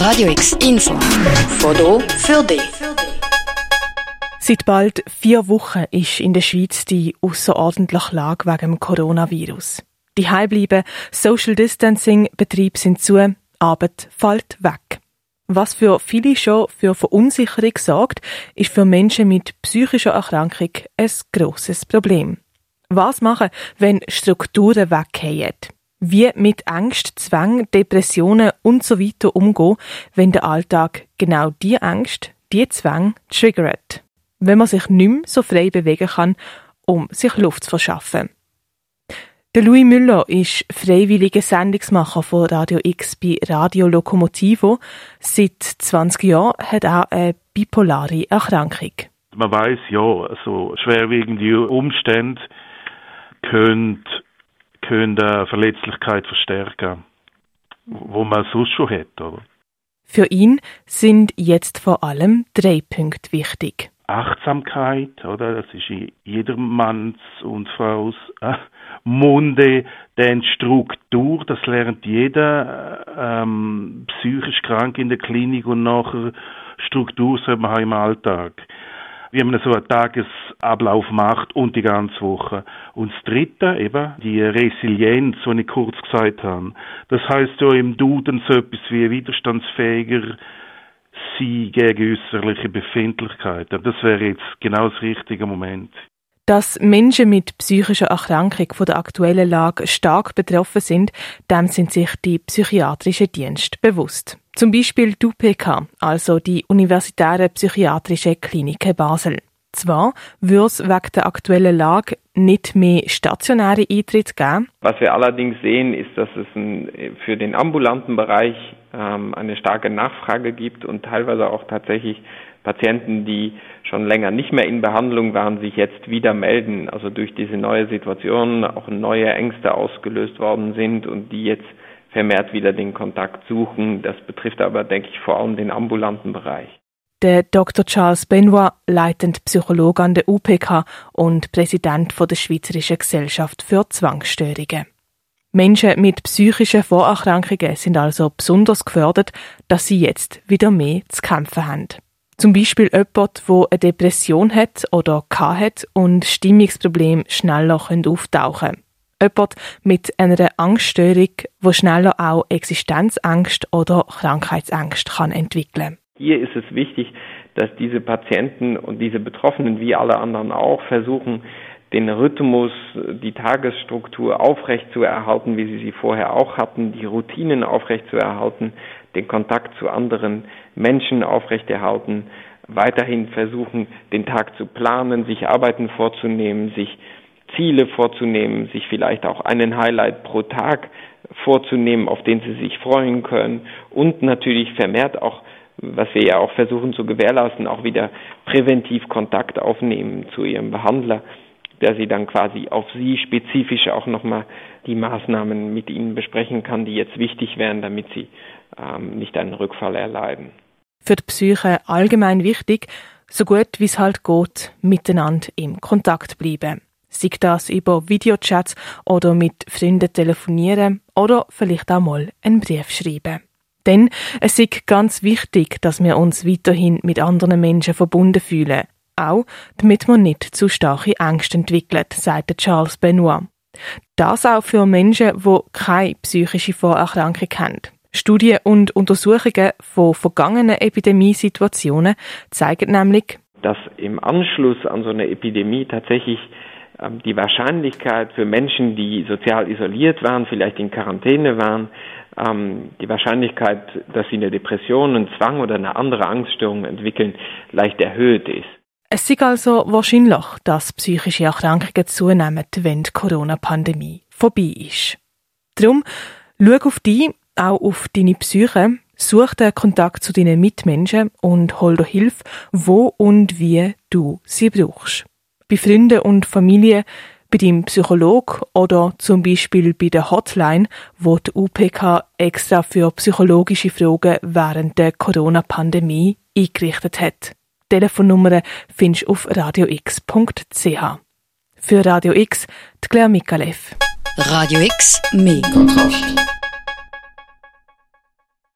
Radio X Info. Foto für dich. Seit bald vier Wochen ist in der Schweiz die außerordentliche Lage wegen dem Coronavirus. Die bleiben, Social Distancing, Betrieb sind zu, Arbeit fällt weg. Was für viele schon für Verunsicherung sorgt, ist für Menschen mit psychischer Erkrankung ein grosses Problem. Was machen, wenn Strukturen weggehen? Wie mit Angst, Zwang, Depressionen und so weiter umgehen, wenn der Alltag genau die Angst, die Zwang triggert. Wenn man sich nicht mehr so frei bewegen kann, um sich Luft zu verschaffen. Der Louis Müller ist freiwilliger Sendungsmacher von Radio X bei Radio Lokomotivo. Seit 20 Jahren hat er eine bipolare Erkrankung. Man weiß ja, also schwerwiegende Umstände können können Verletzlichkeit verstärken, wo man sonst schon hat. Oder? Für ihn sind jetzt vor allem drei Punkte wichtig. Achtsamkeit, oder? Das ist in jedermanns und Fraus äh, Munde, dann Struktur, das lernt jeder ähm, psychisch krank in der Klinik und nachher Struktur soll man haben im Alltag wie man so einen Tagesablauf macht und die ganze Woche. Und das Dritte eben, die Resilienz, die ich kurz gesagt habe. Das heißt ja im Duden so etwas wie widerstandsfähiger sein gegen äußerliche Befindlichkeiten. Das wäre jetzt genau das richtige Moment. Dass Menschen mit psychischer Erkrankung von der aktuellen Lage stark betroffen sind, dem sind sich die psychiatrischen Dienste bewusst. Zum Beispiel die UPK, also die Universitäre Psychiatrische Klinik Basel. Zwar würde es wegen der aktuellen Lage nicht mehr stationäre Eintritte geben. Was wir allerdings sehen, ist, dass es für den ambulanten Bereich ähm, eine starke Nachfrage gibt und teilweise auch tatsächlich Patienten, die schon länger nicht mehr in Behandlung waren, sich jetzt wieder melden. Also durch diese neue Situation auch neue Ängste ausgelöst worden sind und die jetzt vermehrt wieder den Kontakt suchen. Das betrifft aber, denke ich, vor allem den ambulanten Bereich. Der Dr. Charles Benoit, leitend Psychologe an der UPK und Präsident der Schweizerischen Gesellschaft für Zwangsstörungen. Menschen mit psychischen Vorerkrankungen sind also besonders gefördert, dass sie jetzt wieder mehr zu kämpfen haben. Zum Beispiel jemand, der eine Depression hat oder hat und Stimmungsprobleme schneller auftauchen können. Jemand mit einer Angststörung, die schneller auch Existenzangst oder Krankheitsangst kann entwickeln. Hier ist es wichtig, dass diese Patienten und diese Betroffenen wie alle anderen auch versuchen, den Rhythmus, die Tagesstruktur aufrecht zu erhalten, wie sie sie vorher auch hatten, die Routinen aufrecht zu erhalten, den Kontakt zu anderen Menschen aufrechterhalten, weiterhin versuchen, den Tag zu planen, sich Arbeiten vorzunehmen, sich Ziele vorzunehmen, sich vielleicht auch einen Highlight pro Tag vorzunehmen, auf den sie sich freuen können und natürlich vermehrt auch, was wir ja auch versuchen zu gewährleisten, auch wieder präventiv Kontakt aufnehmen zu ihrem Behandler, der sie dann quasi auf sie spezifisch auch nochmal die Maßnahmen mit ihnen besprechen kann, die jetzt wichtig wären, damit sie ähm, nicht einen Rückfall erleiden. Für die Psyche allgemein wichtig, so gut wie es halt geht, miteinander im Kontakt bleiben. Sei das über Videochats oder mit Freunden telefonieren oder vielleicht auch mal einen Brief schreiben. Denn es ist ganz wichtig, dass wir uns weiterhin mit anderen Menschen verbunden fühlen. Auch, damit man nicht zu starke Angst entwickelt, sagte Charles Benoit. Das auch für Menschen, die keine psychische Vorerkrankung haben. Studien und Untersuchungen von vergangenen Epidemiesituationen zeigen nämlich, dass im Anschluss an so eine Epidemie tatsächlich die Wahrscheinlichkeit für Menschen, die sozial isoliert waren, vielleicht in Quarantäne waren, ähm, die Wahrscheinlichkeit, dass sie eine Depression, einen Zwang oder eine andere Angststörung entwickeln, leicht erhöht ist. Es ist also wahrscheinlich, dass psychische Erkrankungen zunehmen, wenn die Corona-Pandemie vorbei ist. Darum, schau auf dich, auch auf deine Psyche, such den Kontakt zu deinen Mitmenschen und hol dir Hilfe, wo und wie du sie brauchst. Bei Freunden und Familie, bei deinem Psychologen oder zum Beispiel bei der Hotline, wo die UPK extra für psychologische Fragen während der Corona-Pandemie eingerichtet hat. Telefonnummer findest du auf radiox.ch. Für Radio X, die Claire Mikalev. Radio X, mehr Kontrast.